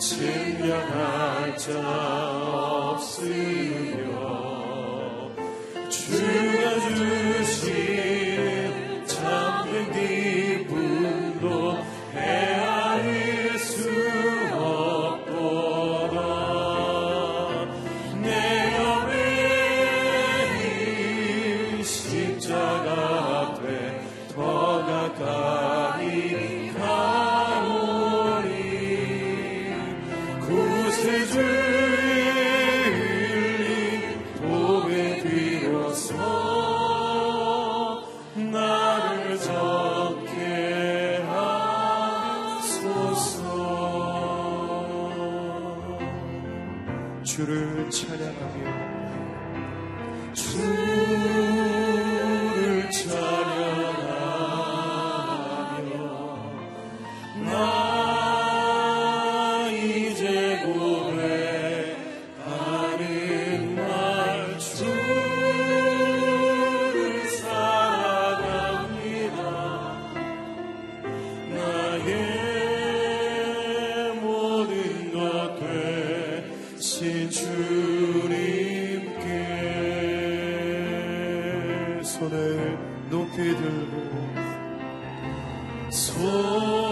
증명할 자 없으며 주여 주시 소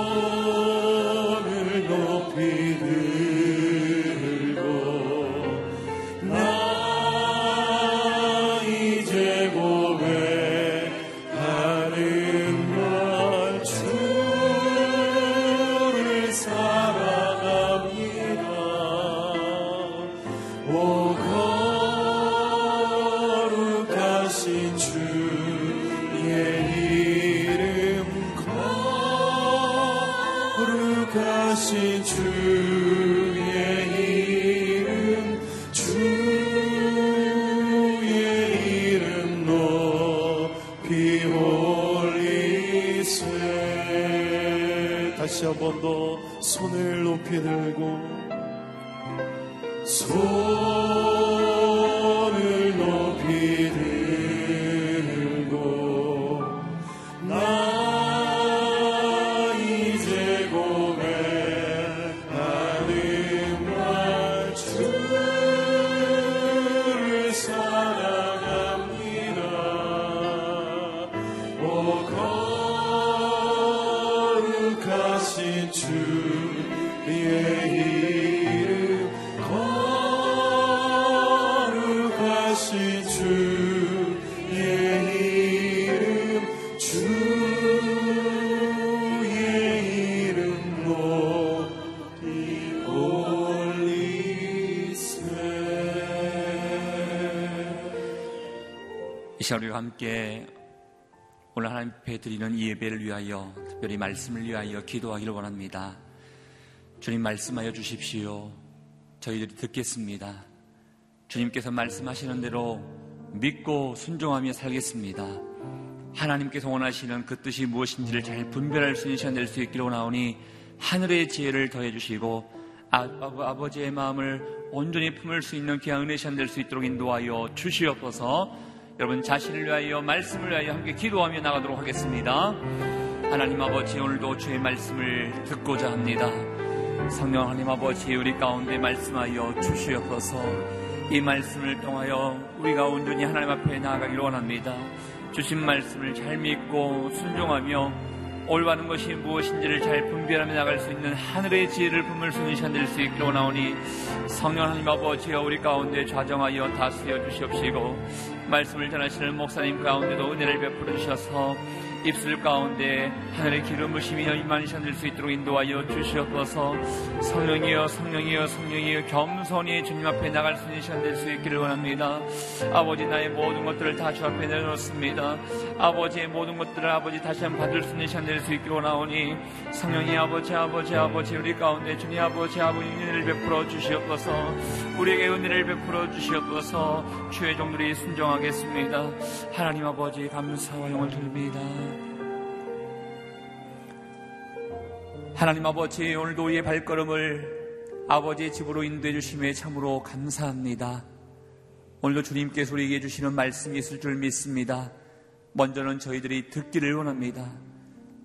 piedad. 시간 우리가 함께 오늘 하나님 앞에 드리는 이 예배를 위하여 특별히 말씀을 위하여 기도하기를 원합니다. 주님 말씀하여 주십시오. 저희들이 듣겠습니다. 주님께서 말씀하시는 대로 믿고 순종하며 살겠습니다. 하나님께서 원하시는 그 뜻이 무엇인지를 잘 분별할 수 있는 시간 될 수 있기를 원하오니 하늘의 지혜를 더해 주시고 아, 버지의 마음을 온전히 품을 수 있는 귀한 은혜 시간 될 수 있도록 인도하여 주시옵소서 여러분 자신을 위하여 말씀을 위하여 함께 기도하며 나가도록 하겠습니다. 하나님 아버지 오늘도 주의 말씀을 듣고자 합니다. 성령 하나님 아버지 우리 가운데 말씀하여 주시옵소서 이 말씀을 통하여 우리가 온전히 하나님 앞에 나아가기를 원합니다. 주신 말씀을 잘 믿고 순종하며 올바른 것이 무엇인지를 잘 분별하며 나갈 수 있는 하늘의 지혜를 품을 수 있는 시간 될 수 있기를 원하오니 성령 하나님 아버지여 우리 가운데 좌정하여 다스려 주시옵시고 말씀을 전하시는 목사님 가운데도 은혜를 베풀어 주셔서 입술 가운데 하늘의 기름 부심이 임한 시간 될수 있도록 인도하여 주시옵소서. 성령이여 성령이여 성령이여 겸손히 주님 앞에 나갈 수 있는 시간 될 수 있기를 원합니다. 아버지 나의 모든 것들을 다 주 앞에 내놓습니다. 아버지의 모든 것들을 아버지 다시 한번 받을 수 있는 시간 될 수 있기를 원하오니 성령이 아버지 아버지 아버지 우리 가운데 주님 아버지 아버지 은혜를 베풀어 주시옵소서. 우리에게 은혜를 베풀어 주시옵소서. 주의 종들이 순종하겠습니다. 하나님 아버지 감사와 영을 드립니다 하나님 아버지 오늘도 우리의 발걸음을 아버지의 집으로 인도해 주심에 참으로 감사합니다. 오늘도 주님께서 우리에게 주시는 말씀이 있을 줄 믿습니다. 먼저는 저희들이 듣기를 원합니다.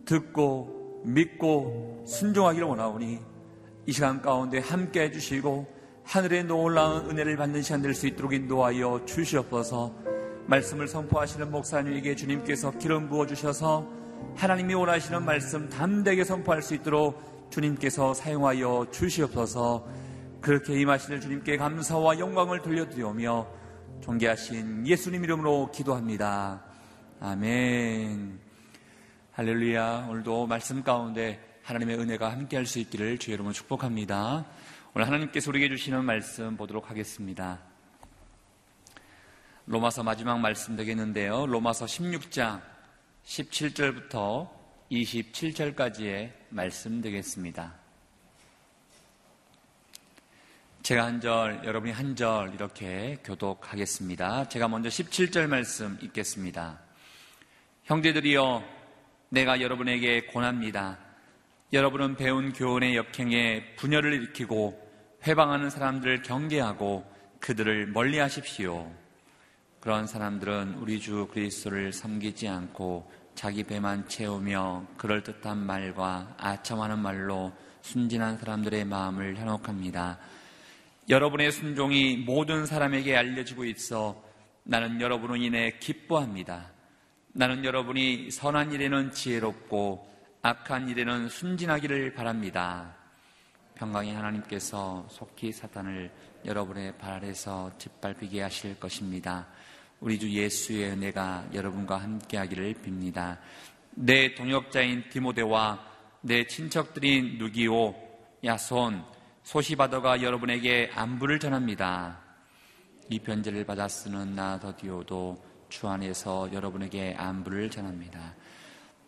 듣고 믿고 순종하기를 원하오니 이 시간 가운데 함께 해주시고 하늘의 놀라운 은혜를 받는 시간 될 수 있도록 인도하여 주시옵소서 말씀을 선포하시는 목사님에게 주님께서 기름 부어 주셔서 하나님이 원하시는 말씀 담대하게 선포할 수 있도록 주님께서 사용하여 주시옵소서 그렇게 임하시는 주님께 감사와 영광을 돌려드리오며 존귀하신 예수님 이름으로 기도합니다. 아멘. 할렐루야. 오늘도 말씀 가운데 하나님의 은혜가 함께 할 수 있기를 주의 이름으로 축복합니다. 오늘 하나님께서 우리에게 주시는 말씀 보도록 하겠습니다. 로마서 마지막 말씀 되겠는데요. 로마서 16장 17절부터 27절까지의 말씀 되겠습니다. 제가 한 절, 여러분이 한 절 이렇게 교독하겠습니다. 제가 먼저 17절 말씀 읽겠습니다. 형제들이여, 내가 여러분에게 권합니다. 여러분은 배운 교훈의 역행에 분열을 일으키고 회방하는 사람들을 경계하고 그들을 멀리 하십시오. 그런 사람들은 우리 주 그리스도를 섬기지 않고 자기 배만 채우며 그럴듯한 말과 아첨하는 말로 순진한 사람들의 마음을 현혹합니다. 여러분의 순종이 모든 사람에게 알려지고 있어 나는 여러분으로 인해 기뻐합니다. 나는 여러분이 선한 일에는 지혜롭고 악한 일에는 순진하기를 바랍니다. 평강의 하나님께서 속히 사탄을 여러분의 발 아래서 짓밟히게 하실 것입니다. 우리 주 예수의 은혜가 여러분과 함께하기를 빕니다. 내 동역자인 디모데와 내 친척들인 누기오, 야손, 소시바더가 여러분에게 안부를 전합니다. 이 편지를 받아 쓰는 나 더디오도 주 안에서 여러분에게 안부를 전합니다.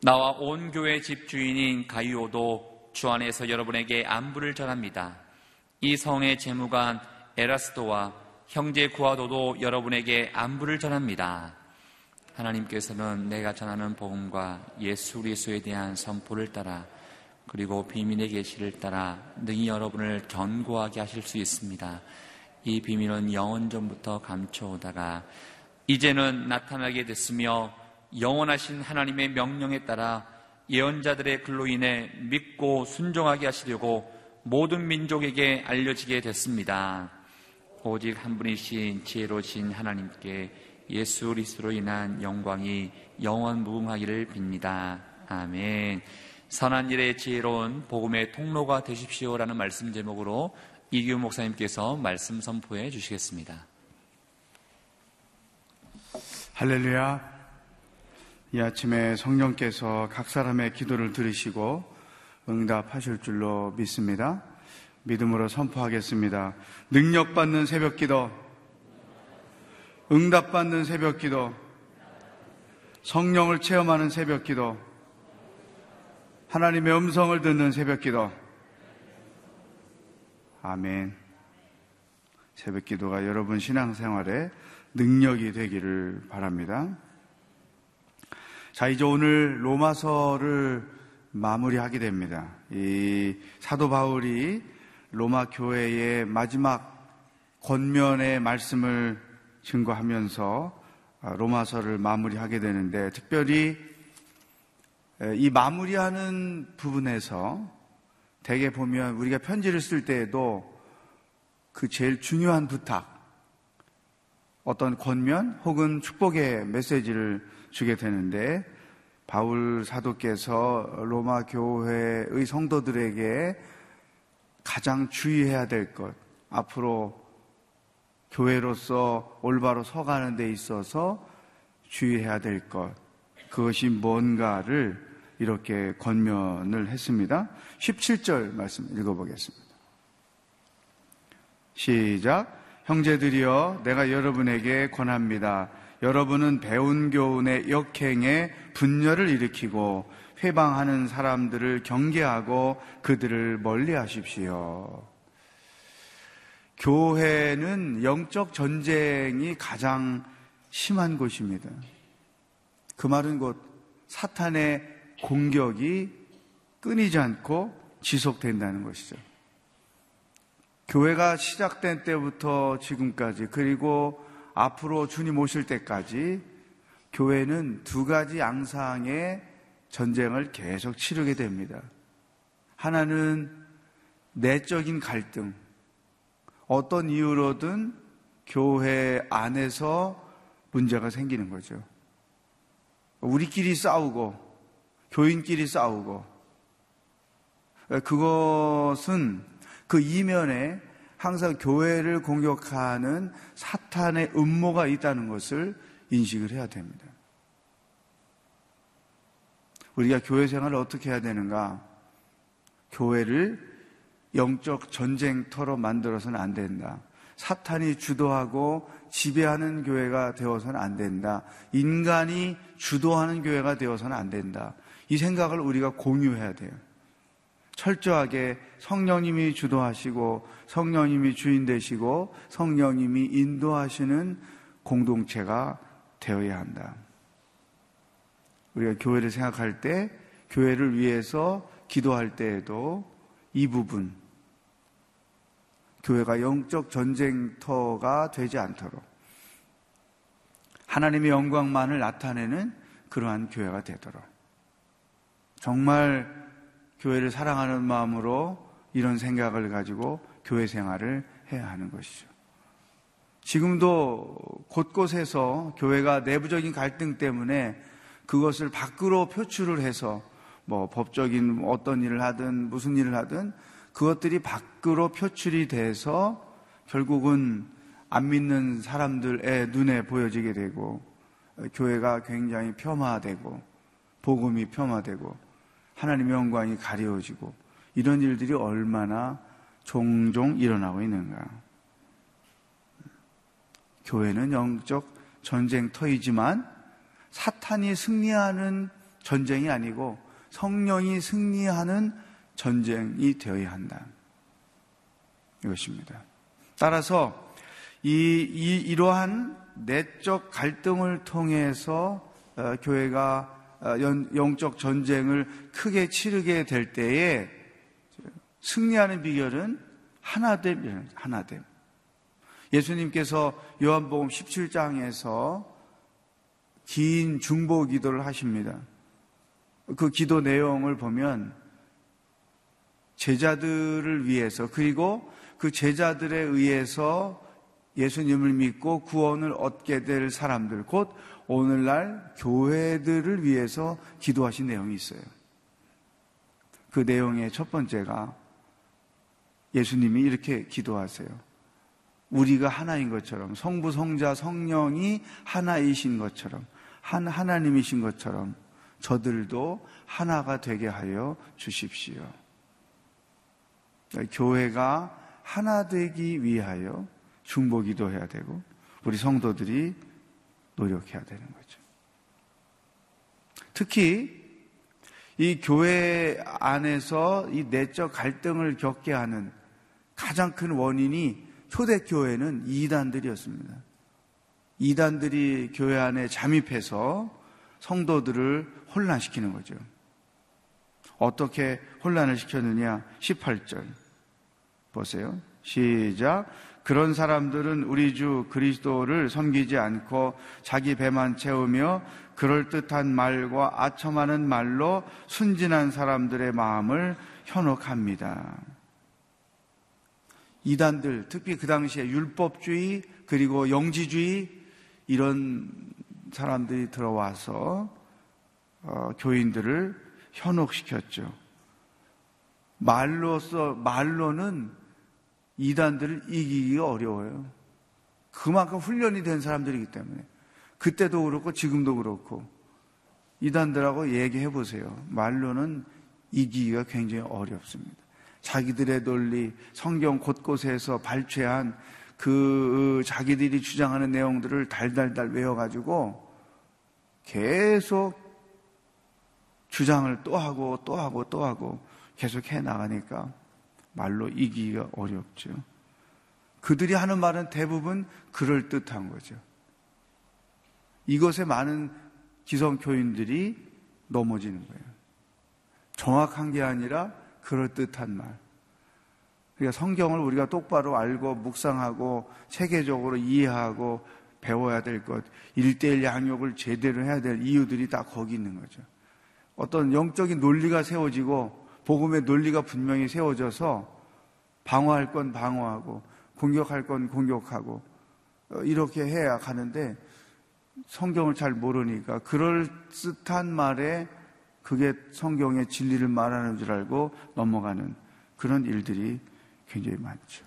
나와 온 교회 집주인인 가이오도 주 안에서 여러분에게 안부를 전합니다. 이 성의 재무관 에라스도와 형제 구하도도 여러분에게 안부를 전합니다. 하나님께서는 내가 전하는 복음과 예수 그리스도에 대한 선포를 따라 그리고 비밀의 계시를 따라 능히 여러분을 견고하게 하실 수 있습니다. 이 비밀은 영원 전부터 감춰오다가 이제는 나타나게 됐으며 영원하신 하나님의 명령에 따라 예언자들의 글로 인해 믿고 순종하게 하시려고 모든 민족에게 알려지게 됐습니다. 오직 한 분이신 지혜로우신 하나님께 예수 그리스도로 인한 영광이 영원 무궁하기를 빕니다. 아멘. 선한 일에 지혜로운 복음의 통로가 되십시오라는 말씀 제목으로 이규 목사님께서 말씀 선포해 주시겠습니다. 할렐루야. 이 아침에 성령께서 각 사람의 기도를 들으시고 응답하실 줄로 믿습니다. 믿음으로 선포하겠습니다. 능력받는 새벽 기도, 응답받는 새벽 기도, 성령을 체험하는 새벽 기도, 하나님의 음성을 듣는 새벽 기도. 아멘. 새벽 기도가 여러분 신앙생활에 능력이 되기를 바랍니다. 자, 이제 오늘 로마서를 마무리하게 됩니다. 이 사도 바울이 로마 교회의 마지막 권면의 말씀을 증거하면서 로마서를 마무리하게 되는데 특별히 이 마무리하는 부분에서 대개 보면 우리가 편지를 쓸 때에도 그 제일 중요한 부탁, 어떤 권면 혹은 축복의 메시지를 주게 되는데 바울 사도께서 로마 교회의 성도들에게 가장 주의해야 될 것, 앞으로 교회로서 올바로 서가는 데 있어서 주의해야 될 것, 그것이 뭔가를 이렇게 권면을 했습니다. 17절 말씀 읽어보겠습니다. 시작. 형제들이여, 내가 여러분에게 권합니다. 여러분은 배운 교훈의 역행에 분열을 일으키고 회방하는 사람들을 경계하고 그들을 멀리 하십시오. 교회는 영적 전쟁이 가장 심한 곳입니다. 그 말은 곧 사탄의 공격이 끊이지 않고 지속된다는 것이죠. 교회가 시작된 때부터 지금까지 그리고 앞으로 주님 오실 때까지 교회는 두 가지 양상의 전쟁을 계속 치르게 됩니다. 하나는 내적인 갈등. 어떤 이유로든 교회 안에서 문제가 생기는 거죠. 우리끼리 싸우고, 교인끼리 싸우고, 그것은 그 이면에 항상 교회를 공격하는 사탄의 음모가 있다는 것을 인식을 해야 됩니다. 우리가 교회 생활을 어떻게 해야 되는가? 교회를 영적 전쟁터로 만들어서는 안 된다. 사탄이 주도하고 지배하는 교회가 되어서는 안 된다. 인간이 주도하는 교회가 되어서는 안 된다. 이 생각을 우리가 공유해야 돼요. 철저하게 성령님이 주도하시고 성령님이 주인 되시고 성령님이 인도하시는 공동체가 되어야 한다. 우리가 교회를 생각할 때 교회를 위해서 기도할 때에도 이 부분 교회가 영적 전쟁터가 되지 않도록 하나님의 영광만을 나타내는 그러한 교회가 되도록 정말 교회를 사랑하는 마음으로 이런 생각을 가지고 교회 생활을 해야 하는 것이죠. 지금도 곳곳에서 교회가 내부적인 갈등 때문에 그것을 밖으로 표출을 해서 뭐 법적인 어떤 일을 하든 무슨 일을 하든 그것들이 밖으로 표출이 돼서 결국은 안 믿는 사람들의 눈에 보여지게 되고 교회가 굉장히 폄하되고 복음이 폄하되고 하나님의 영광이 가려지고 이런 일들이 얼마나 종종 일어나고 있는가. 교회는 영적 전쟁터이지만 사탄이 승리하는 전쟁이 아니고 성령이 승리하는 전쟁이 되어야 한다. 이것입니다. 따라서 이, 이 이러한 내적 갈등을 통해서 어, 교회가 어, 영적 전쟁을 크게 치르게 될 때에 승리하는 비결은 하나됨, 하나됨. 예수님께서 요한복음 17장에서 긴 중보 기도를 하십니다. 그 기도 내용을 보면 제자들을 위해서 그리고 그 제자들에 의해서 예수님을 믿고 구원을 얻게 될 사람들, 곧 오늘날 교회들을 위해서 기도하신 내용이 있어요. 그 내용의 첫 번째가 예수님이 이렇게 기도하세요. 우리가 하나인 것처럼, 성부, 성자, 성령이 하나이신 것처럼, 한 하나님이신 것처럼 저들도 하나가 되게 하여 주십시오. 교회가 하나 되기 위하여 중보기도 해야 되고 우리 성도들이 노력해야 되는 거죠. 특히 이 교회 안에서 이 내적 갈등을 겪게 하는 가장 큰 원인이 초대교회는 이단들이었습니다. 이단들이 교회 안에 잠입해서 성도들을 혼란시키는 거죠. 어떻게 혼란을 시켰느냐? 18절. 보세요. 시작. 그런 사람들은 우리 주 그리스도를 섬기지 않고 자기 배만 채우며 그럴듯한 말과 아첨하는 말로 순진한 사람들의 마음을 현혹합니다. 이단들, 특히 그 당시에 율법주의 그리고 영지주의 이런 사람들이 들어와서 어, 교인들을 현혹시켰죠. 말로서 말로는 이단들을 이기기가 어려워요. 그만큼 훈련이 된 사람들이기 때문에 그때도 그렇고 지금도 그렇고 이단들하고 얘기해 보세요. 말로는 이기기가 굉장히 어렵습니다. 자기들의 논리, 성경 곳곳에서 발췌한 그 자기들이 주장하는 내용들을 달달달 외워가지고 계속 주장을 또 하고 또 하고 또 하고 계속 해 나가니까 말로 이기기가 어렵죠. 그들이 하는 말은 대부분 그럴듯한 거죠. 이것에 많은 기성교인들이 넘어지는 거예요. 정확한 게 아니라 그럴듯한 말. 그러니까 성경을 우리가 똑바로 알고 묵상하고 체계적으로 이해하고 배워야 될 것, 일대일 양육을 제대로 해야 될 이유들이 다 거기 있는 거죠. 어떤 영적인 논리가 세워지고 복음의 논리가 분명히 세워져서 방어할 건 방어하고 공격할 건 공격하고 어, 이렇게 해야 가는데 성경을 잘 모르니까 그럴 듯한 말에 그게 성경의 진리를 말하는 줄 알고 넘어가는 그런 일들이 굉장히 많죠.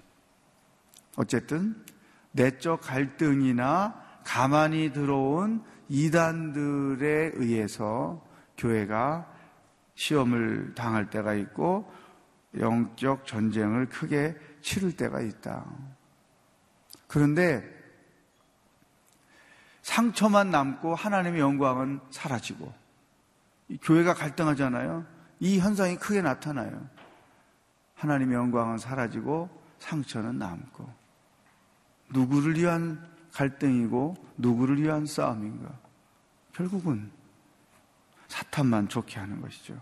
어쨌든 내적 갈등이나 가만히 들어온 이단들에 의해서 교회가 시험을 당할 때가 있고 영적 전쟁을 크게 치를 때가 있다. 그런데 상처만 남고 하나님의 영광은 사라지고 교회가 갈등하잖아요. 이 현상이 크게 나타나요. 하나님의 영광은 사라지고 상처는 남고 누구를 위한 갈등이고 누구를 위한 싸움인가? 결국은 사탄만 좋게 하는 것이죠.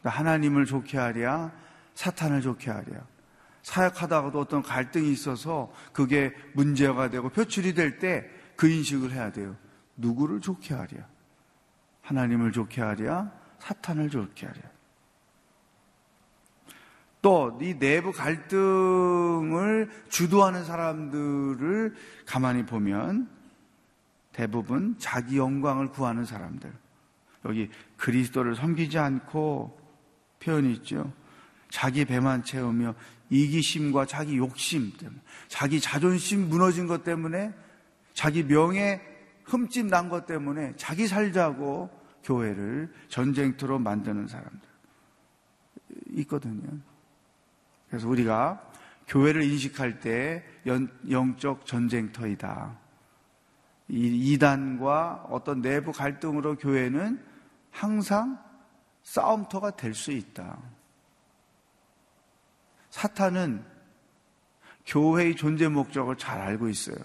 그러니까 하나님을 좋게 하랴, 사탄을 좋게 하랴. 사역하다가도 어떤 갈등이 있어서 그게 문제가 되고 표출이 될 때 그 인식을 해야 돼요. 누구를 좋게 하랴? 하나님을 좋게 하랴? 사탄을 좋게 하랴? 또 이 내부 갈등을 주도하는 사람들을 가만히 보면 대부분 자기 영광을 구하는 사람들. 여기 그리스도를 섬기지 않고 표현이 있죠. 자기 배만 채우며 이기심과 자기 욕심 때문에, 자기 자존심 무너진 것 때문에, 자기 명예 흠집 난 것 때문에 자기 살자고 교회를 전쟁터로 만드는 사람들 있거든요. 그래서 우리가 교회를 인식할 때 영적 전쟁터이다. 이단과 어떤 내부 갈등으로 교회는 항상 싸움터가 될 수 있다. 사탄은 교회의 존재 목적을 잘 알고 있어요.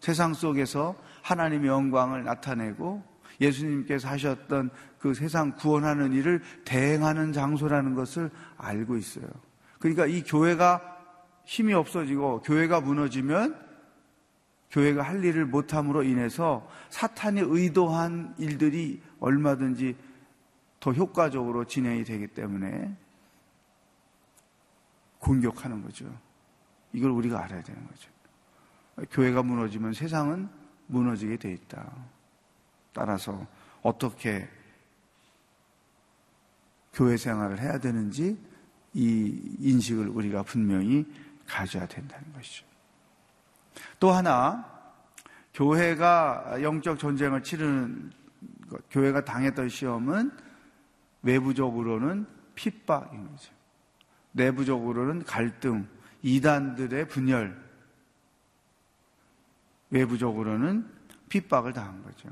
세상 속에서 하나님의 영광을 나타내고 예수님께서 하셨던 그 세상 구원하는 일을 대행하는 장소라는 것을 알고 있어요. 그러니까 이 교회가 힘이 없어지고 교회가 무너지면 교회가 할 일을 못함으로 인해서 사탄이 의도한 일들이 얼마든지 더 효과적으로 진행이 되기 때문에 공격하는 거죠. 이걸 우리가 알아야 되는 거죠. 교회가 무너지면 세상은 무너지게 돼 있다. 따라서 어떻게 교회 생활을 해야 되는지 이 인식을 우리가 분명히 가져야 된다는 것이죠. 또 하나, 교회가 영적 전쟁을 치르는 것, 교회가 당했던 시험은 외부적으로는 핍박인 거죠. 내부적으로는 갈등, 이단들의 분열, 외부적으로는 핍박을 당한 거죠.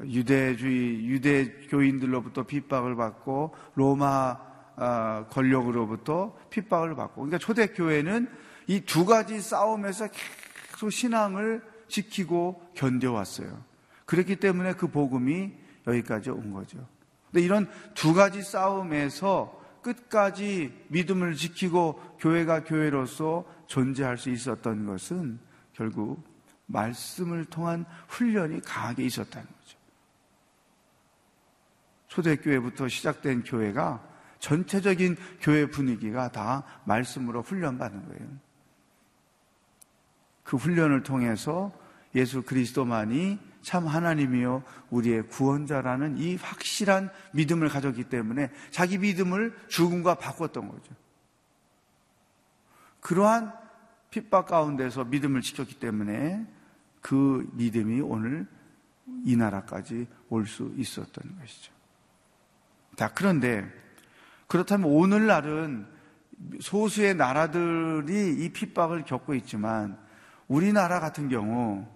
유대주의, 유대 교인들로부터 핍박을 받고 로마 아, 권력으로부터 핍박을 받고. 그러니까 초대교회는 이 두 가지 싸움에서 계속 신앙을 지키고 견뎌왔어요. 그렇기 때문에 그 복음이 여기까지 온 거죠. 근데 이런 두 가지 싸움에서 끝까지 믿음을 지키고 교회가 교회로서 존재할 수 있었던 것은 결국 말씀을 통한 훈련이 강하게 있었다는 거죠. 초대교회부터 시작된 교회가 전체적인 교회 분위기가 다 말씀으로 훈련받는 거예요. 그 훈련을 통해서 예수 그리스도만이 참 하나님이요 우리의 구원자라는 이 확실한 믿음을 가졌기 때문에 자기 믿음을 죽음과 바꿨던 거죠. 그러한 핍박 가운데서 믿음을 지켰기 때문에 그 믿음이 오늘 이 나라까지 올 수 있었던 것이죠. 자, 그런데 그렇다면 오늘날은 소수의 나라들이 이 핍박을 겪고 있지만 우리나라 같은 경우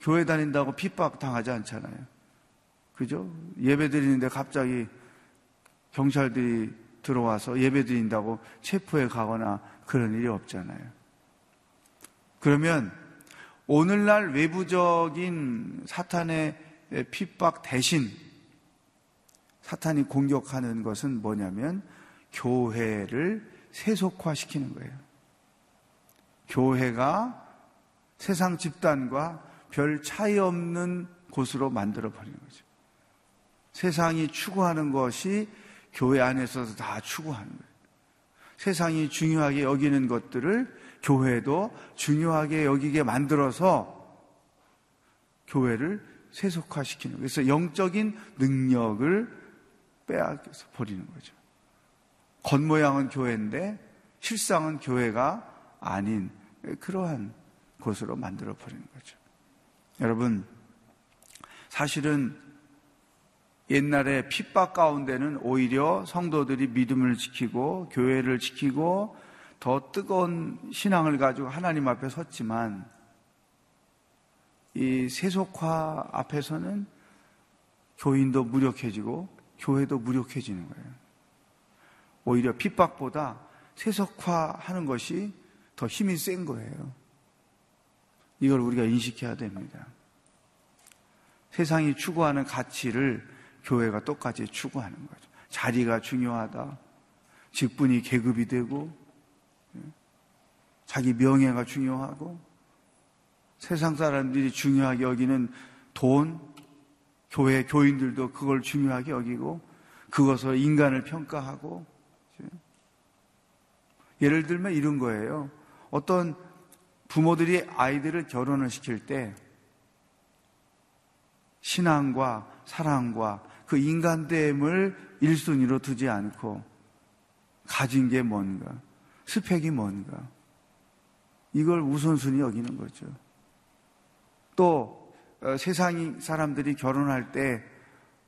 교회 다닌다고 핍박 당하지 않잖아요. 그죠? 예배 드리는데 갑자기 경찰들이 들어와서 예배 드린다고 체포해 가거나 그런 일이 없잖아요. 그러면 오늘날 외부적인 사탄의 핍박 대신 사탄이 공격하는 것은 뭐냐면 교회를 세속화시키는 거예요. 교회가 세상 집단과 별 차이 없는 곳으로 만들어 버리는 거죠. 세상이 추구하는 것이 교회 안에서도 다 추구하는 거예요. 세상이 중요하게 여기는 것들을 교회도 중요하게 여기게 만들어서 교회를 세속화시키는 거예요. 그래서 영적인 능력을 빼앗겨서 버리는 거죠. 겉모양은 교회인데 실상은 교회가 아닌 그러한 곳으로 만들어 버리는 거죠. 여러분, 사실은 옛날에 핍박 가운데는 오히려 성도들이 믿음을 지키고 교회를 지키고 더 뜨거운 신앙을 가지고 하나님 앞에 섰지만 이 세속화 앞에서는 교인도 무력해지고 교회도 무력해지는 거예요. 오히려 핍박보다 세속화하는 것이 더 힘이 센 거예요. 이걸 우리가 인식해야 됩니다. 세상이 추구하는 가치를 교회가 똑같이 추구하는 거죠. 자리가 중요하다. 직분이 계급이 되고, 자기 명예가 중요하고, 세상 사람들이 중요하게 여기는 돈, 교회 교인들도 그걸 중요하게 여기고, 그것을 인간을 평가하고, 예를 들면 이런 거예요. 어떤 부모들이 아이들을 결혼을 시킬 때 신앙과 사랑과 그 인간됨을 1순위로 두지 않고 가진 게 뭔가, 스펙이 뭔가, 이걸 우선순위 여기는 거죠. 또 어, 세상 사람들이 결혼할 때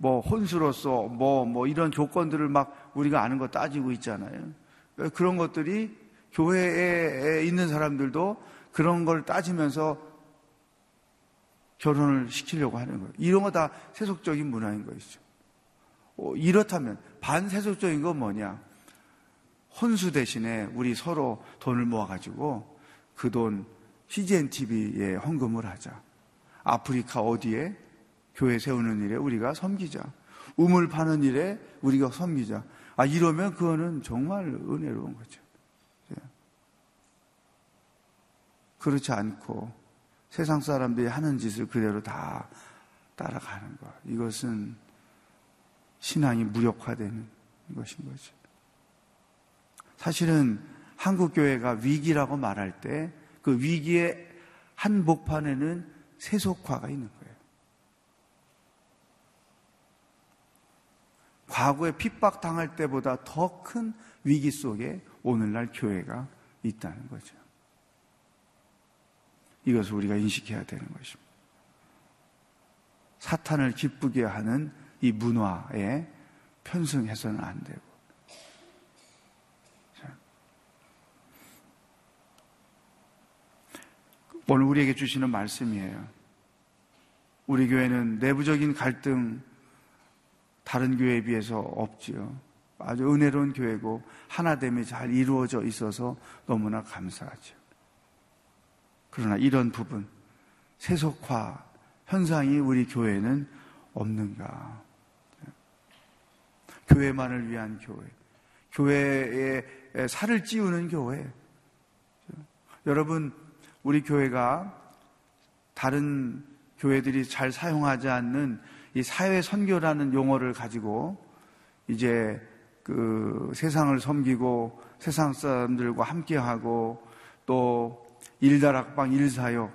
뭐 혼수로서 뭐뭐 이런 조건들을 막 우리가 아는 거 따지고 있잖아요. 그런 것들이 교회에 있는 사람들도 그런 걸 따지면서 결혼을 시키려고 하는 거예요. 이런 거 다 세속적인 문화인 것이죠. 어, 이렇다면 반세속적인 건 뭐냐? 혼수 대신에 우리 서로 돈을 모아가지고 그 돈 CGN TV에 헌금을 하자. 아프리카 어디에 교회 세우는 일에 우리가 섬기자. 우물 파는 일에 우리가 섬기자. 아, 이러면 그거는 정말 은혜로운 거죠. 그렇지 않고 세상 사람들이 하는 짓을 그대로 다 따라가는 것. 이것은 신앙이 무력화되는 것인 거죠. 사실은 한국 교회가 위기라고 말할 때 그 위기의 한복판에는 세속화가 있는 거예요. 과거에 핍박당할 때보다 더 큰 위기 속에 오늘날 교회가 있다는 거죠. 이것을 우리가 인식해야 되는 것입니다. 사탄을 기쁘게 하는 이 문화에 편승해서는 안 되고. 오늘 우리에게 주시는 말씀이에요. 우리 교회는 내부적인 갈등 다른 교회에 비해서 없지요. 아주 은혜로운 교회고 하나됨이 잘 이루어져 있어서 너무나 감사하죠. 그러나 이런 부분, 세속화 현상이 우리 교회는 없는가? 교회만을 위한 교회, 교회에 살을 찌우는 교회. 여러분, 우리 교회가 다른 교회들이 잘 사용하지 않는 이 사회 선교라는 용어를 가지고 이제 그 세상을 섬기고 세상 사람들과 함께하고 또 일다락방 일사역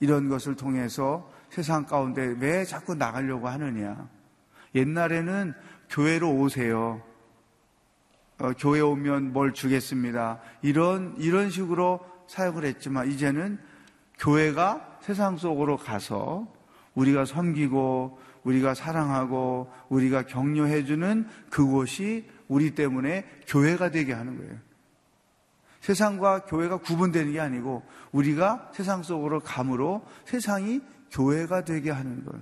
이런 것을 통해서 세상 가운데 왜 자꾸 나가려고 하느냐. 옛날에는 교회로 오세요. 어, 교회 오면 뭘 주겠습니다. 이런, 이런 식으로 사역을 했지만 이제는 교회가 세상 속으로 가서 우리가 섬기고 우리가 사랑하고 우리가 격려해주는 그곳이 우리 때문에 교회가 되게 하는 거예요. 세상과 교회가 구분되는 게 아니고 우리가 세상 속으로 감으로 세상이 교회가 되게 하는 것.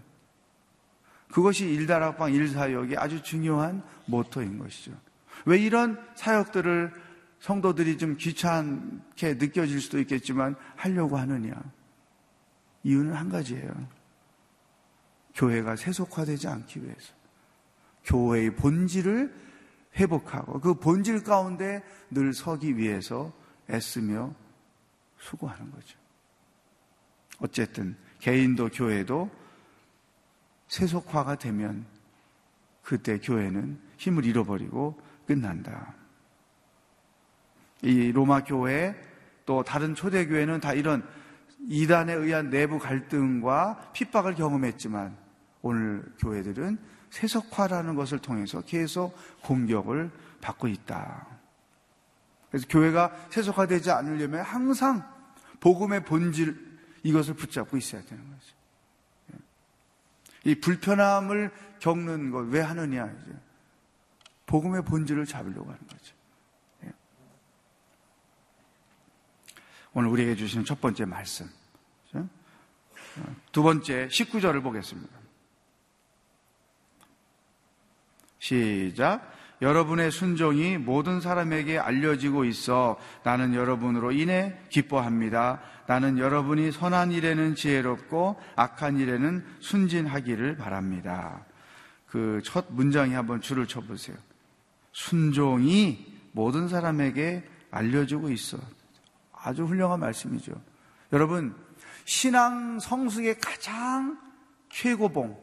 그것이 일다락방 일사역의 아주 중요한 모토인 것이죠. 왜 이런 사역들을 성도들이 좀 귀찮게 느껴질 수도 있겠지만 하려고 하느냐? 이유는 한 가지예요. 교회가 세속화되지 않기 위해서. 교회의 본질을 회복하고 그 본질 가운데 늘 서기 위해서 애쓰며 수고하는 거죠. 어쨌든 개인도 교회도 세속화가 되면 그때 교회는 힘을 잃어버리고 끝난다. 이 로마 교회 또 다른 초대 교회는 다 이런 이단에 의한 내부 갈등과 핍박을 경험했지만 오늘 교회들은 세속화라는 것을 통해서 계속 공격을 받고 있다. 그래서 교회가 세속화되지 않으려면 항상 복음의 본질 이것을 붙잡고 있어야 되는 거죠. 이 불편함을 겪는 것 왜 하느냐 이제 복음의 본질을 잡으려고 하는 거죠. 오늘 우리에게 주시는 첫 번째 말씀. 두 번째 19절을 보겠습니다. 시작. 여러분의 순종이 모든 사람에게 알려지고 있어 나는 여러분으로 인해 기뻐합니다. 나는 여러분이 선한 일에는 지혜롭고 악한 일에는 순진하기를 바랍니다. 그 첫 문장에 한번 줄을 쳐보세요. 순종이 모든 사람에게 알려지고 있어. 아주 훌륭한 말씀이죠. 여러분, 신앙 성숙의 가장 최고봉,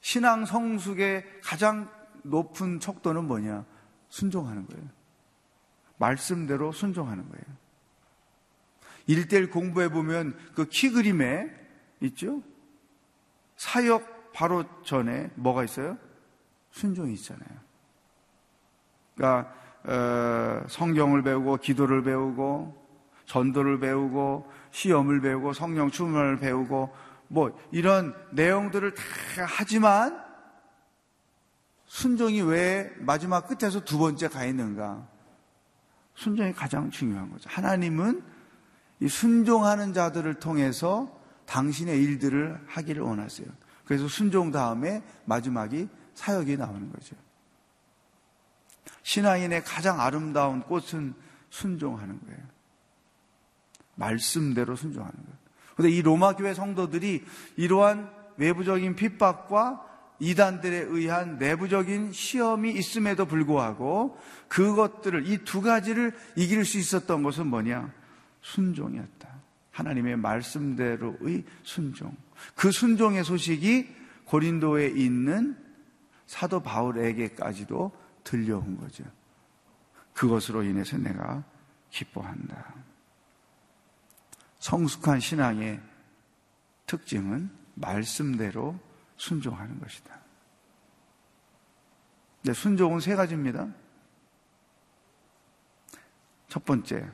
신앙 성숙의 가장 높은 척도는 뭐냐? 순종하는 거예요. 말씀대로 순종하는 거예요. 일대일 공부해 보면 그 키 그림에 있죠? 사역 바로 전에 뭐가 있어요? 순종이 있잖아요. 그러니까 어, 성경을 배우고 기도를 배우고 전도를 배우고 시험을 배우고 성령 충만을 배우고 뭐 이런 내용들을 다 하지만 순종이 왜 마지막 끝에서 두 번째 가 있는가? 순종이 가장 중요한 거죠. 하나님은 이 순종하는 자들을 통해서 당신의 일들을 하기를 원하세요. 그래서 순종 다음에 마지막이 사역이 나오는 거죠. 신앙인의 가장 아름다운 꽃은 순종하는 거예요. 말씀대로 순종하는 거예요. 그런데 이 로마 교회 성도들이 이러한 외부적인 핍박과 이단들에 의한 내부적인 시험이 있음에도 불구하고 그것들을 이 두 가지를 이길 수 있었던 것은 뭐냐? 순종이었다. 하나님의 말씀대로의 순종. 그 순종의 소식이 고린도에 있는 사도 바울에게까지도 들려온 거죠. 그것으로 인해서 내가 기뻐한다. 성숙한 신앙의 특징은 말씀대로 순종하는 것이다. 네, 순종은 세 가지입니다. 첫 번째,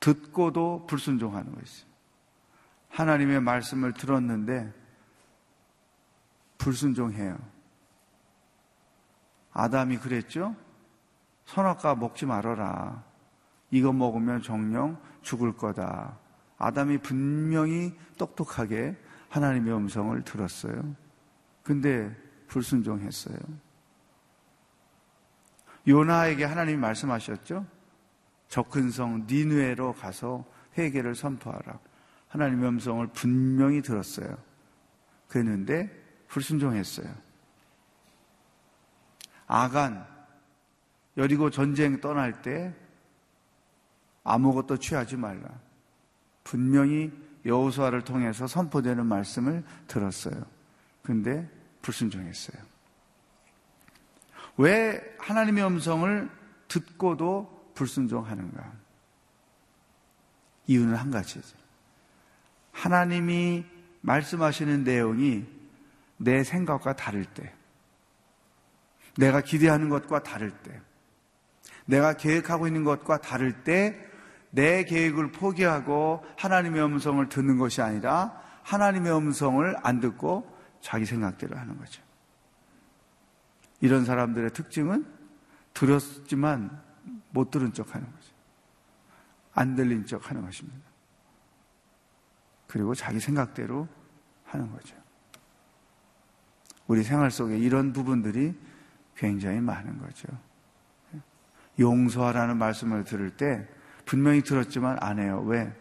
듣고도 불순종하는 것이죠. 하나님의 말씀을 들었는데 불순종해요. 아담이 그랬죠? 선악과 먹지 말아라. 이거 먹으면 정령 죽을 거다. 아담이 분명히 똑똑하게 하나님의 음성을 들었어요. 근데 불순종했어요. 요나에게 하나님이 말씀하셨죠? 적근성 니누에로 가서 회개를 선포하라. 하나님의 음성을 분명히 들었어요. 그랬는데 불순종했어요. 아간 여리고 전쟁 떠날 때 아무것도 취하지 말라. 분명히 여호수아를 통해서 선포되는 말씀을 들었어요. 근데 불순종했어요. 왜 하나님의 음성을 듣고도 불순종하는가? 이유는 한 가지죠. 하나님이 말씀하시는 내용이 내 생각과 다를 때, 내가 기대하는 것과 다를 때, 내가 계획하고 있는 것과 다를 때, 내 계획을 포기하고 하나님의 음성을 듣는 것이 아니라 하나님의 음성을 안 듣고 자기 생각대로 하는 거죠. 이런 사람들의 특징은 들었지만 못 들은 척 하는 거죠. 안 들린 척 하는 것입니다. 그리고 자기 생각대로 하는 거죠. 우리 생활 속에 이런 부분들이 굉장히 많은 거죠. 용서하라는 말씀을 들을 때 분명히 들었지만 안 해요. 왜?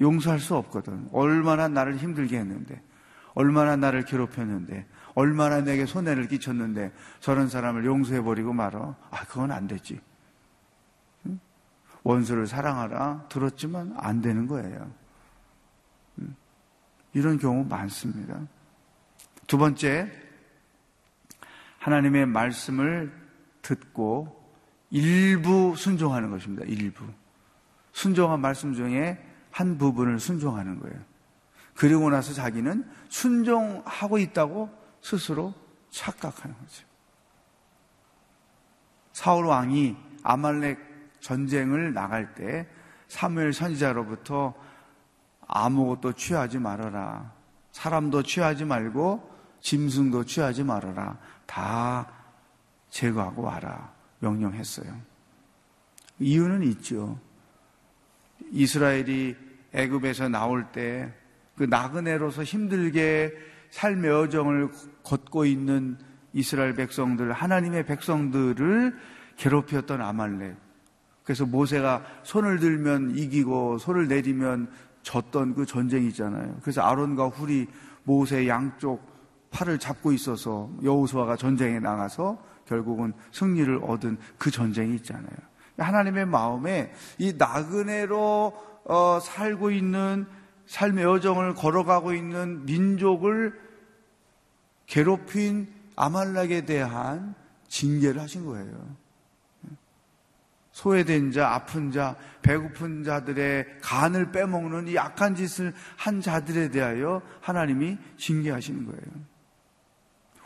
용서할 수 없거든. 얼마나 나를 힘들게 했는데, 얼마나 나를 괴롭혔는데, 얼마나 내게 손해를 끼쳤는데, 저런 사람을 용서해버리고 말어. 아, 그건 안 되지. 원수를 사랑하라. 들었지만 안 되는 거예요. 이런 경우 많습니다. 두 번째, 하나님의 말씀을 듣고 일부 순종하는 것입니다. 일부. 순종한 말씀 중에 한 부분을 순종하는 거예요. 그리고 나서 자기는 순종하고 있다고 스스로 착각하는 거죠. 사울 왕이 아말렉 전쟁을 나갈 때 사무엘 선지자로부터 아무것도 취하지 말아라. 사람도 취하지 말고 짐승도 취하지 말아라. 다 제거하고 와라. 명령했어요. 이유는 있죠. 이스라엘이 애굽에서 나올 때 그 나그네로서 힘들게 삶의 여정을 걷고 있는 이스라엘 백성들, 하나님의 백성들을 괴롭혔던 아말렉. 그래서 모세가 손을 들면 이기고 손을 내리면 졌던 그 전쟁이 있잖아요. 그래서 아론과 훌이 모세 양쪽 팔을 잡고 있어서 여호수아가 전쟁에 나가서 결국은 승리를 얻은 그 전쟁이 있잖아요. 하나님의 마음에 이 나그네로 어, 살고 있는 삶의 여정을 걸어가고 있는 민족을 괴롭힌 아말렉에 대한 징계를 하신 거예요. 소외된 자, 아픈 자, 배고픈 자들의 간을 빼먹는 이 악한 짓을 한 자들에 대하여 하나님이 징계하시는 거예요.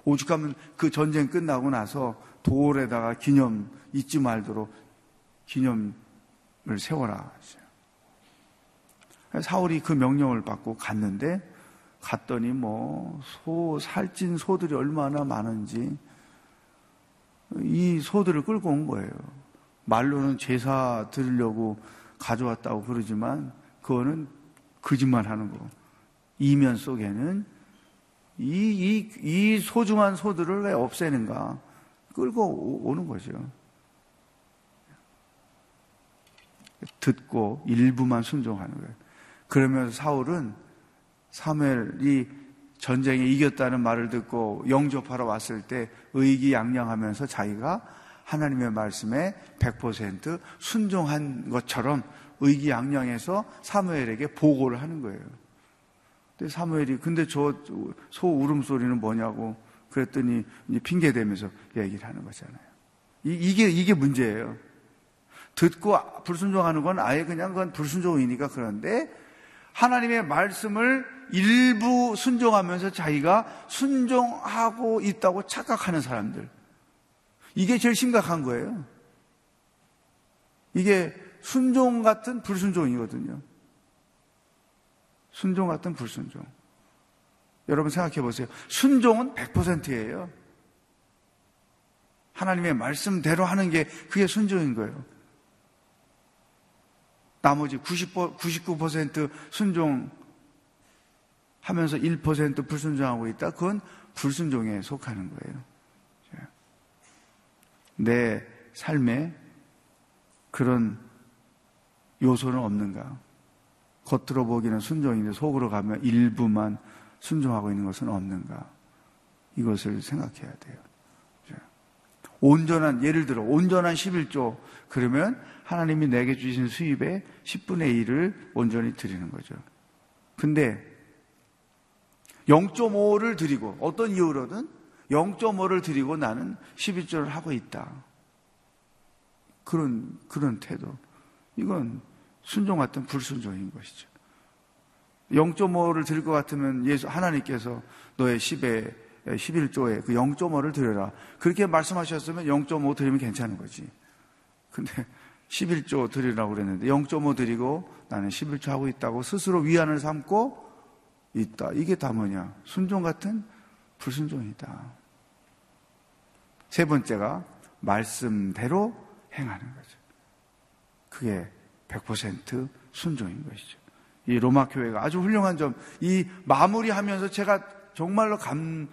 오죽하면 그 전쟁 끝나고 나서 돌에다가 기념 잊지 말도록 기념을 세워라. 사울이 그 명령을 받고 갔는데 갔더니 뭐 소 살찐 소들이 얼마나 많은지 이 소들을 끌고 온 거예요. 말로는 제사 드리려고 가져왔다고 그러지만 그거는 거짓말 하는 거. 이면 속에는 이, 이, 이 소중한 소들을 왜 없애는가? 끌고 오는 거죠. 듣고 일부만 순종하는 거예요. 그러면서 사울은 사무엘이 전쟁에 이겼다는 말을 듣고 영접하러 왔을 때 의기양양하면서 자기가 하나님의 말씀에 100% 순종한 것처럼 의기양양해서 사무엘에게 보고를 하는 거예요. 근데 사무엘이 근데 저 소 울음소리는 뭐냐고 그랬더니 핑계 대면서 얘기를 하는 거잖아요. 이, 게 이게 문제예요. 듣고 불순종하는 건 아예 그냥 그건 불순종이니까 그런데 하나님의 말씀을 일부 순종하면서 자기가 순종하고 있다고 착각하는 사람들. 이게 제일 심각한 거예요. 이게 순종 같은 불순종이거든요. 순종 같은 불순종. 여러분 생각해 보세요. 순종은 100%예요. 하나님의 말씀대로 하는 게 그게 순종인 거예요. 나머지 90, 99% 순종 하면서 1% 불순종하고 있다. 그건 불순종에 속하는 거예요. 내 삶에 그런 요소는 없는가? 겉으로 보기는 순종인데 속으로 가면 일부만 순종하고 있는 것은 없는가? 이것을 생각해야 돼요. 온전한, 예를 들어, 온전한 11조, 그러면 하나님이 내게 주신 수입의 10분의 1을 온전히 드리는 거죠. 근데 0.5를 드리고, 어떤 이유로든 0.5를 드리고 나는 11조를 하고 있다. 그런, 그런 태도. 이건 순종 같은 불순종인 것이죠. 0.5를 드릴 것 같으면 예수, 하나님께서 너의 10에 11조에 그 0.5를 드려라. 그렇게 말씀하셨으면 0.5 드리면 괜찮은 거지. 근데 11조 드리라고 그랬는데 0.5 드리고 나는 11조 하고 있다고 스스로 위안을 삼고 있다. 이게 다 뭐냐? 순종 같은 불순종이다. 세 번째가 말씀대로 행하는 거죠. 그게 100% 순종인 것이죠. 이 로마 교회가 아주 훌륭한 점, 이 마무리하면서 제가 정말로 감,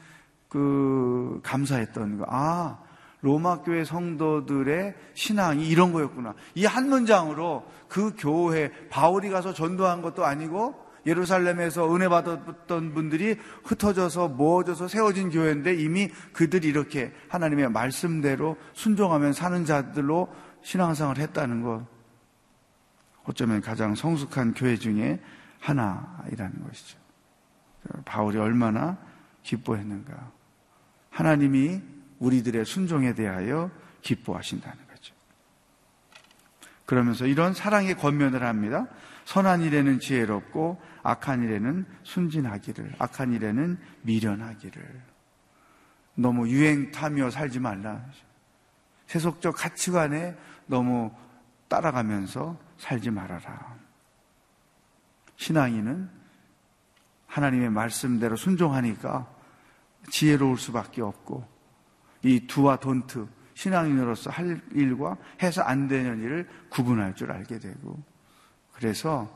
그, 감사했던 거. 아, 로마 교회 성도들의 신앙이 이런 거였구나. 이 한 문장으로 그 교회, 바울이 가서 전도한 것도 아니고, 예루살렘에서 은혜 받았던 분들이 흩어져서 모어져서 세워진 교회인데 이미 그들이 이렇게 하나님의 말씀대로 순종하면 사는 자들로 신앙생활을 했다는 것. 어쩌면 가장 성숙한 교회 중에 하나이라는 것이죠. 바울이 얼마나 기뻐했는가. 하나님이 우리들의 순종에 대하여 기뻐하신다는 거죠. 그러면서 이런 사랑의 권면을 합니다. 선한 일에는 지혜롭고 악한 일에는 순진하기를, 악한 일에는 미련하기를. 너무 유행 타며 살지 말라. 세속적 가치관에 너무 따라가면서 살지 말아라. 신앙인은 하나님의 말씀대로 순종하니까 지혜로울 수밖에 없고 이 두와 돈트 신앙인으로서 할 일과 해서 안 되는 일을 구분할 줄 알게 되고 그래서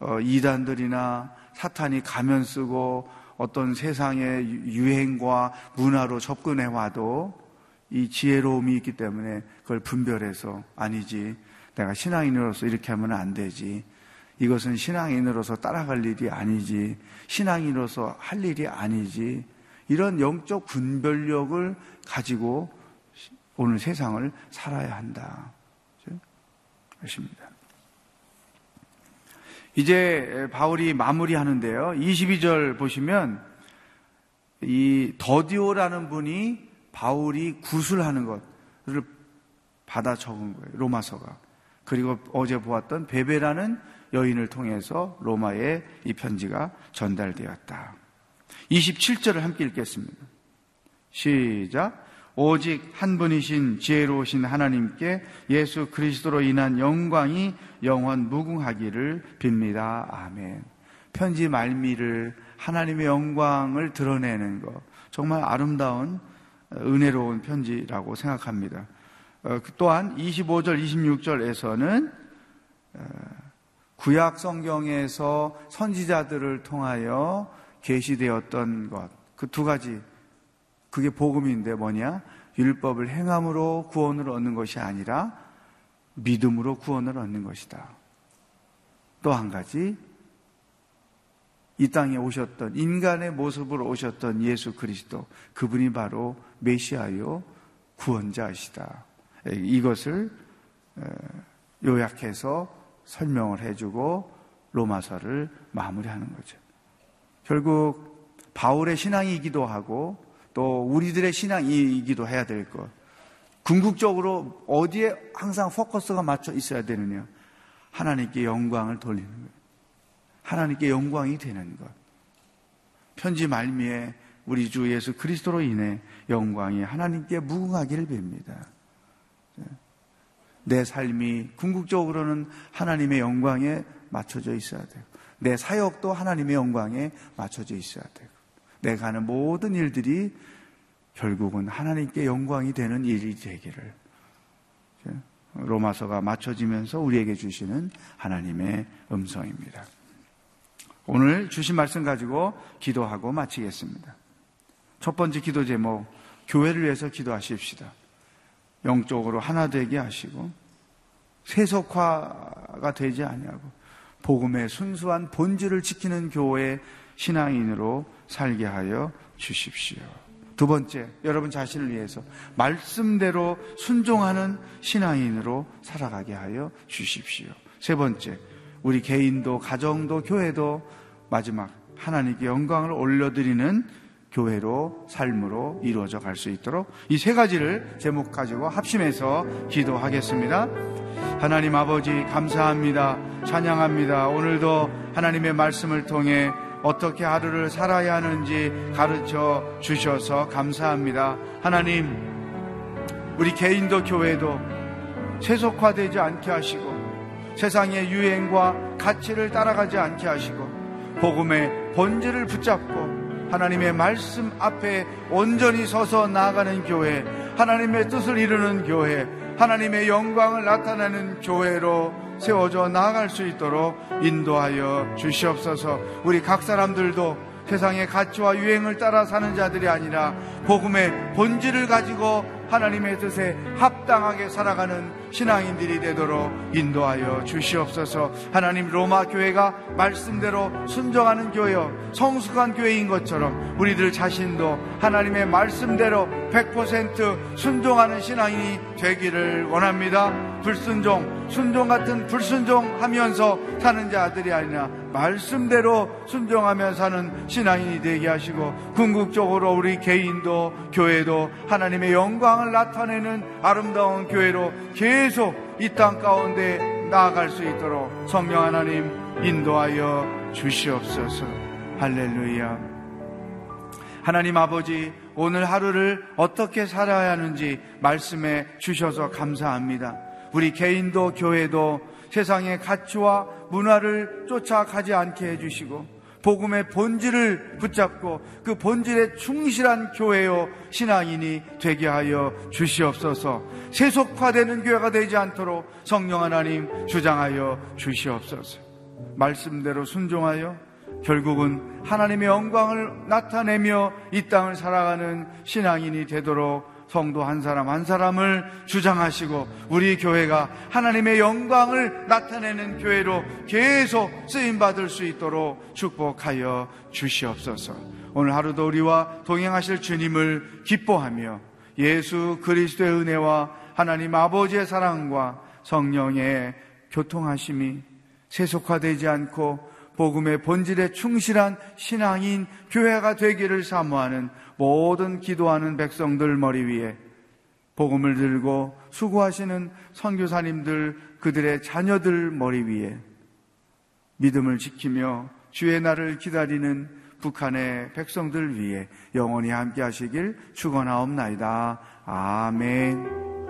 어, 이단들이나 사탄이 가면 쓰고 어떤 세상의 유행과 문화로 접근해 와도 이 지혜로움이 있기 때문에 그걸 분별해서 아니지 내가 신앙인으로서 이렇게 하면 안 되지 이것은 신앙인으로서 따라갈 일이 아니지 신앙인으로서 할 일이 아니지 이런 영적 분별력을 가지고 오늘 세상을 살아야 한다. 그렇습니다. 이제 바울이 마무리하는데요. 22절 보시면 이 더디오라는 분이 바울이 구술하는 것을 받아 적은 거예요. 로마서가. 그리고 어제 보았던 베베라는 여인을 통해서 로마에 이 편지가 전달되었다. 27절을 함께 읽겠습니다. 시작. 오직 한 분이신 지혜로우신 하나님께 예수 그리스도로 인한 영광이 영원 무궁하기를 빕니다. 아멘. 편지 말미를 하나님의 영광을 드러내는 것. 정말 아름다운 은혜로운 편지라고 생각합니다. 어, 그 또한 25절, 26절에서는 어, 구약 성경에서 선지자들을 통하여 계시되었던 것. 그 두 가지 그게 복음인데 뭐냐? 율법을 행함으로 구원을 얻는 것이 아니라 믿음으로 구원을 얻는 것이다. 또 한 가지, 이 땅에 오셨던 인간의 모습으로 오셨던 예수 그리스도 그분이 바로 메시아요 구원자이시다. 이것을 요약해서 설명을 해주고 로마서를 마무리하는 거죠. 결국 바울의 신앙이기도 하고 또 우리들의 신앙이기도 해야 될 것. 궁극적으로 어디에 항상 포커스가 맞춰 있어야 되느냐? 하나님께 영광을 돌리는 거예요. 하나님께 영광이 되는 것. 편지 말미에 우리 주 예수 그리스도로 인해 영광이 하나님께 무궁하기를 빕니다. 내 삶이 궁극적으로는 하나님의 영광에 맞춰져 있어야 되고, 내 사역도 하나님의 영광에 맞춰져 있어야 되고, 내가 하는 모든 일들이 결국은 하나님께 영광이 되는 일이 되기를. 로마서가 맞춰지면서 우리에게 주시는 하나님의 음성입니다. 오늘 주신 말씀 가지고 기도하고 마치겠습니다. 첫 번째 기도 제목, 교회를 위해서 기도하십시다. 영적으로 하나 되게 하시고, 세속화가 되지 아니하고, 복음의 순수한 본질을 지키는 교회 신앙인으로 살게 하여 주십시오. 두 번째, 여러분 자신을 위해서 말씀대로 순종하는 신앙인으로 살아가게 하여 주십시오. 세 번째, 우리 개인도 가정도 교회도 마지막 하나님께 영광을 올려드리는 교회로 삶으로 이루어져 갈 수 있도록 이 세 가지를 제목 가지고 합심해서 기도하겠습니다. 하나님 아버지 감사합니다. 찬양합니다. 오늘도 하나님의 말씀을 통해 어떻게 하루를 살아야 하는지 가르쳐 주셔서 감사합니다. 하나님, 우리 개인도 교회도 세속화되지 않게 하시고 세상의 유행과 가치를 따라가지 않게 하시고 복음의 본질을 붙잡고 하나님의 말씀 앞에 온전히 서서 나아가는 교회, 하나님의 뜻을 이루는 교회, 하나님의 영광을 나타내는 교회로 세워져 나아갈 수 있도록 인도하여 주시옵소서. 우리 각 사람들도 세상의 가치와 유행을 따라 사는 자들이 아니라 복음의 본질을 가지고 하나님의 뜻에 합당하게 살아가는 신앙인들이 되도록 인도하여 주시옵소서. 하나님 로마 교회가 말씀대로 순종하는 교회요 성숙한 교회인 것처럼 우리들 자신도 하나님의 말씀대로 100% 순종하는 신앙인이 되기를 원합니다. 불순종, 순종 같은 불순종하면서 사는 자들이 아니라 말씀대로 순종하며 사는 신앙인이 되게 하시고 궁극적으로 우리 개인도 교회도 하나님의 영광을 나타내는 아름다운 교회로 계속 이 땅 가운데 나아갈 수 있도록 성령 하나님 인도하여 주시옵소서. 할렐루야. 하나님 아버지, 오늘 하루를 어떻게 살아야 하는지 말씀해 주셔서 감사합니다. 우리 개인도 교회도 세상의 가치와 문화를 쫓아가지 않게 해주시고 복음의 본질을 붙잡고 그 본질에 충실한 교회요 신앙인이 되게 하여 주시옵소서. 세속화되는 교회가 되지 않도록 성령 하나님 주장하여 주시옵소서. 말씀대로 순종하여 결국은 하나님의 영광을 나타내며 이 땅을 살아가는 신앙인이 되도록 성도 한 사람 한 사람을 주장하시고 우리 교회가 하나님의 영광을 나타내는 교회로 계속 쓰임 받을 수 있도록 축복하여 주시옵소서. 오늘 하루도 우리와 동행하실 주님을 기뻐하며 예수 그리스도의 은혜와 하나님 아버지의 사랑과 성령의 교통하심이 세속화되지 않고 복음의 본질에 충실한 신앙인 교회가 되기를 사모하는 모든 기도하는 백성들 머리 위에 복음을 들고 수고하시는 선교사님들 그들의 자녀들 머리 위에 믿음을 지키며 주의 날을 기다리는 북한의 백성들 위해 영원히 함께 하시길 축원하옵나이다. 아멘.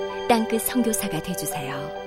땅끝 성교사가 되주세요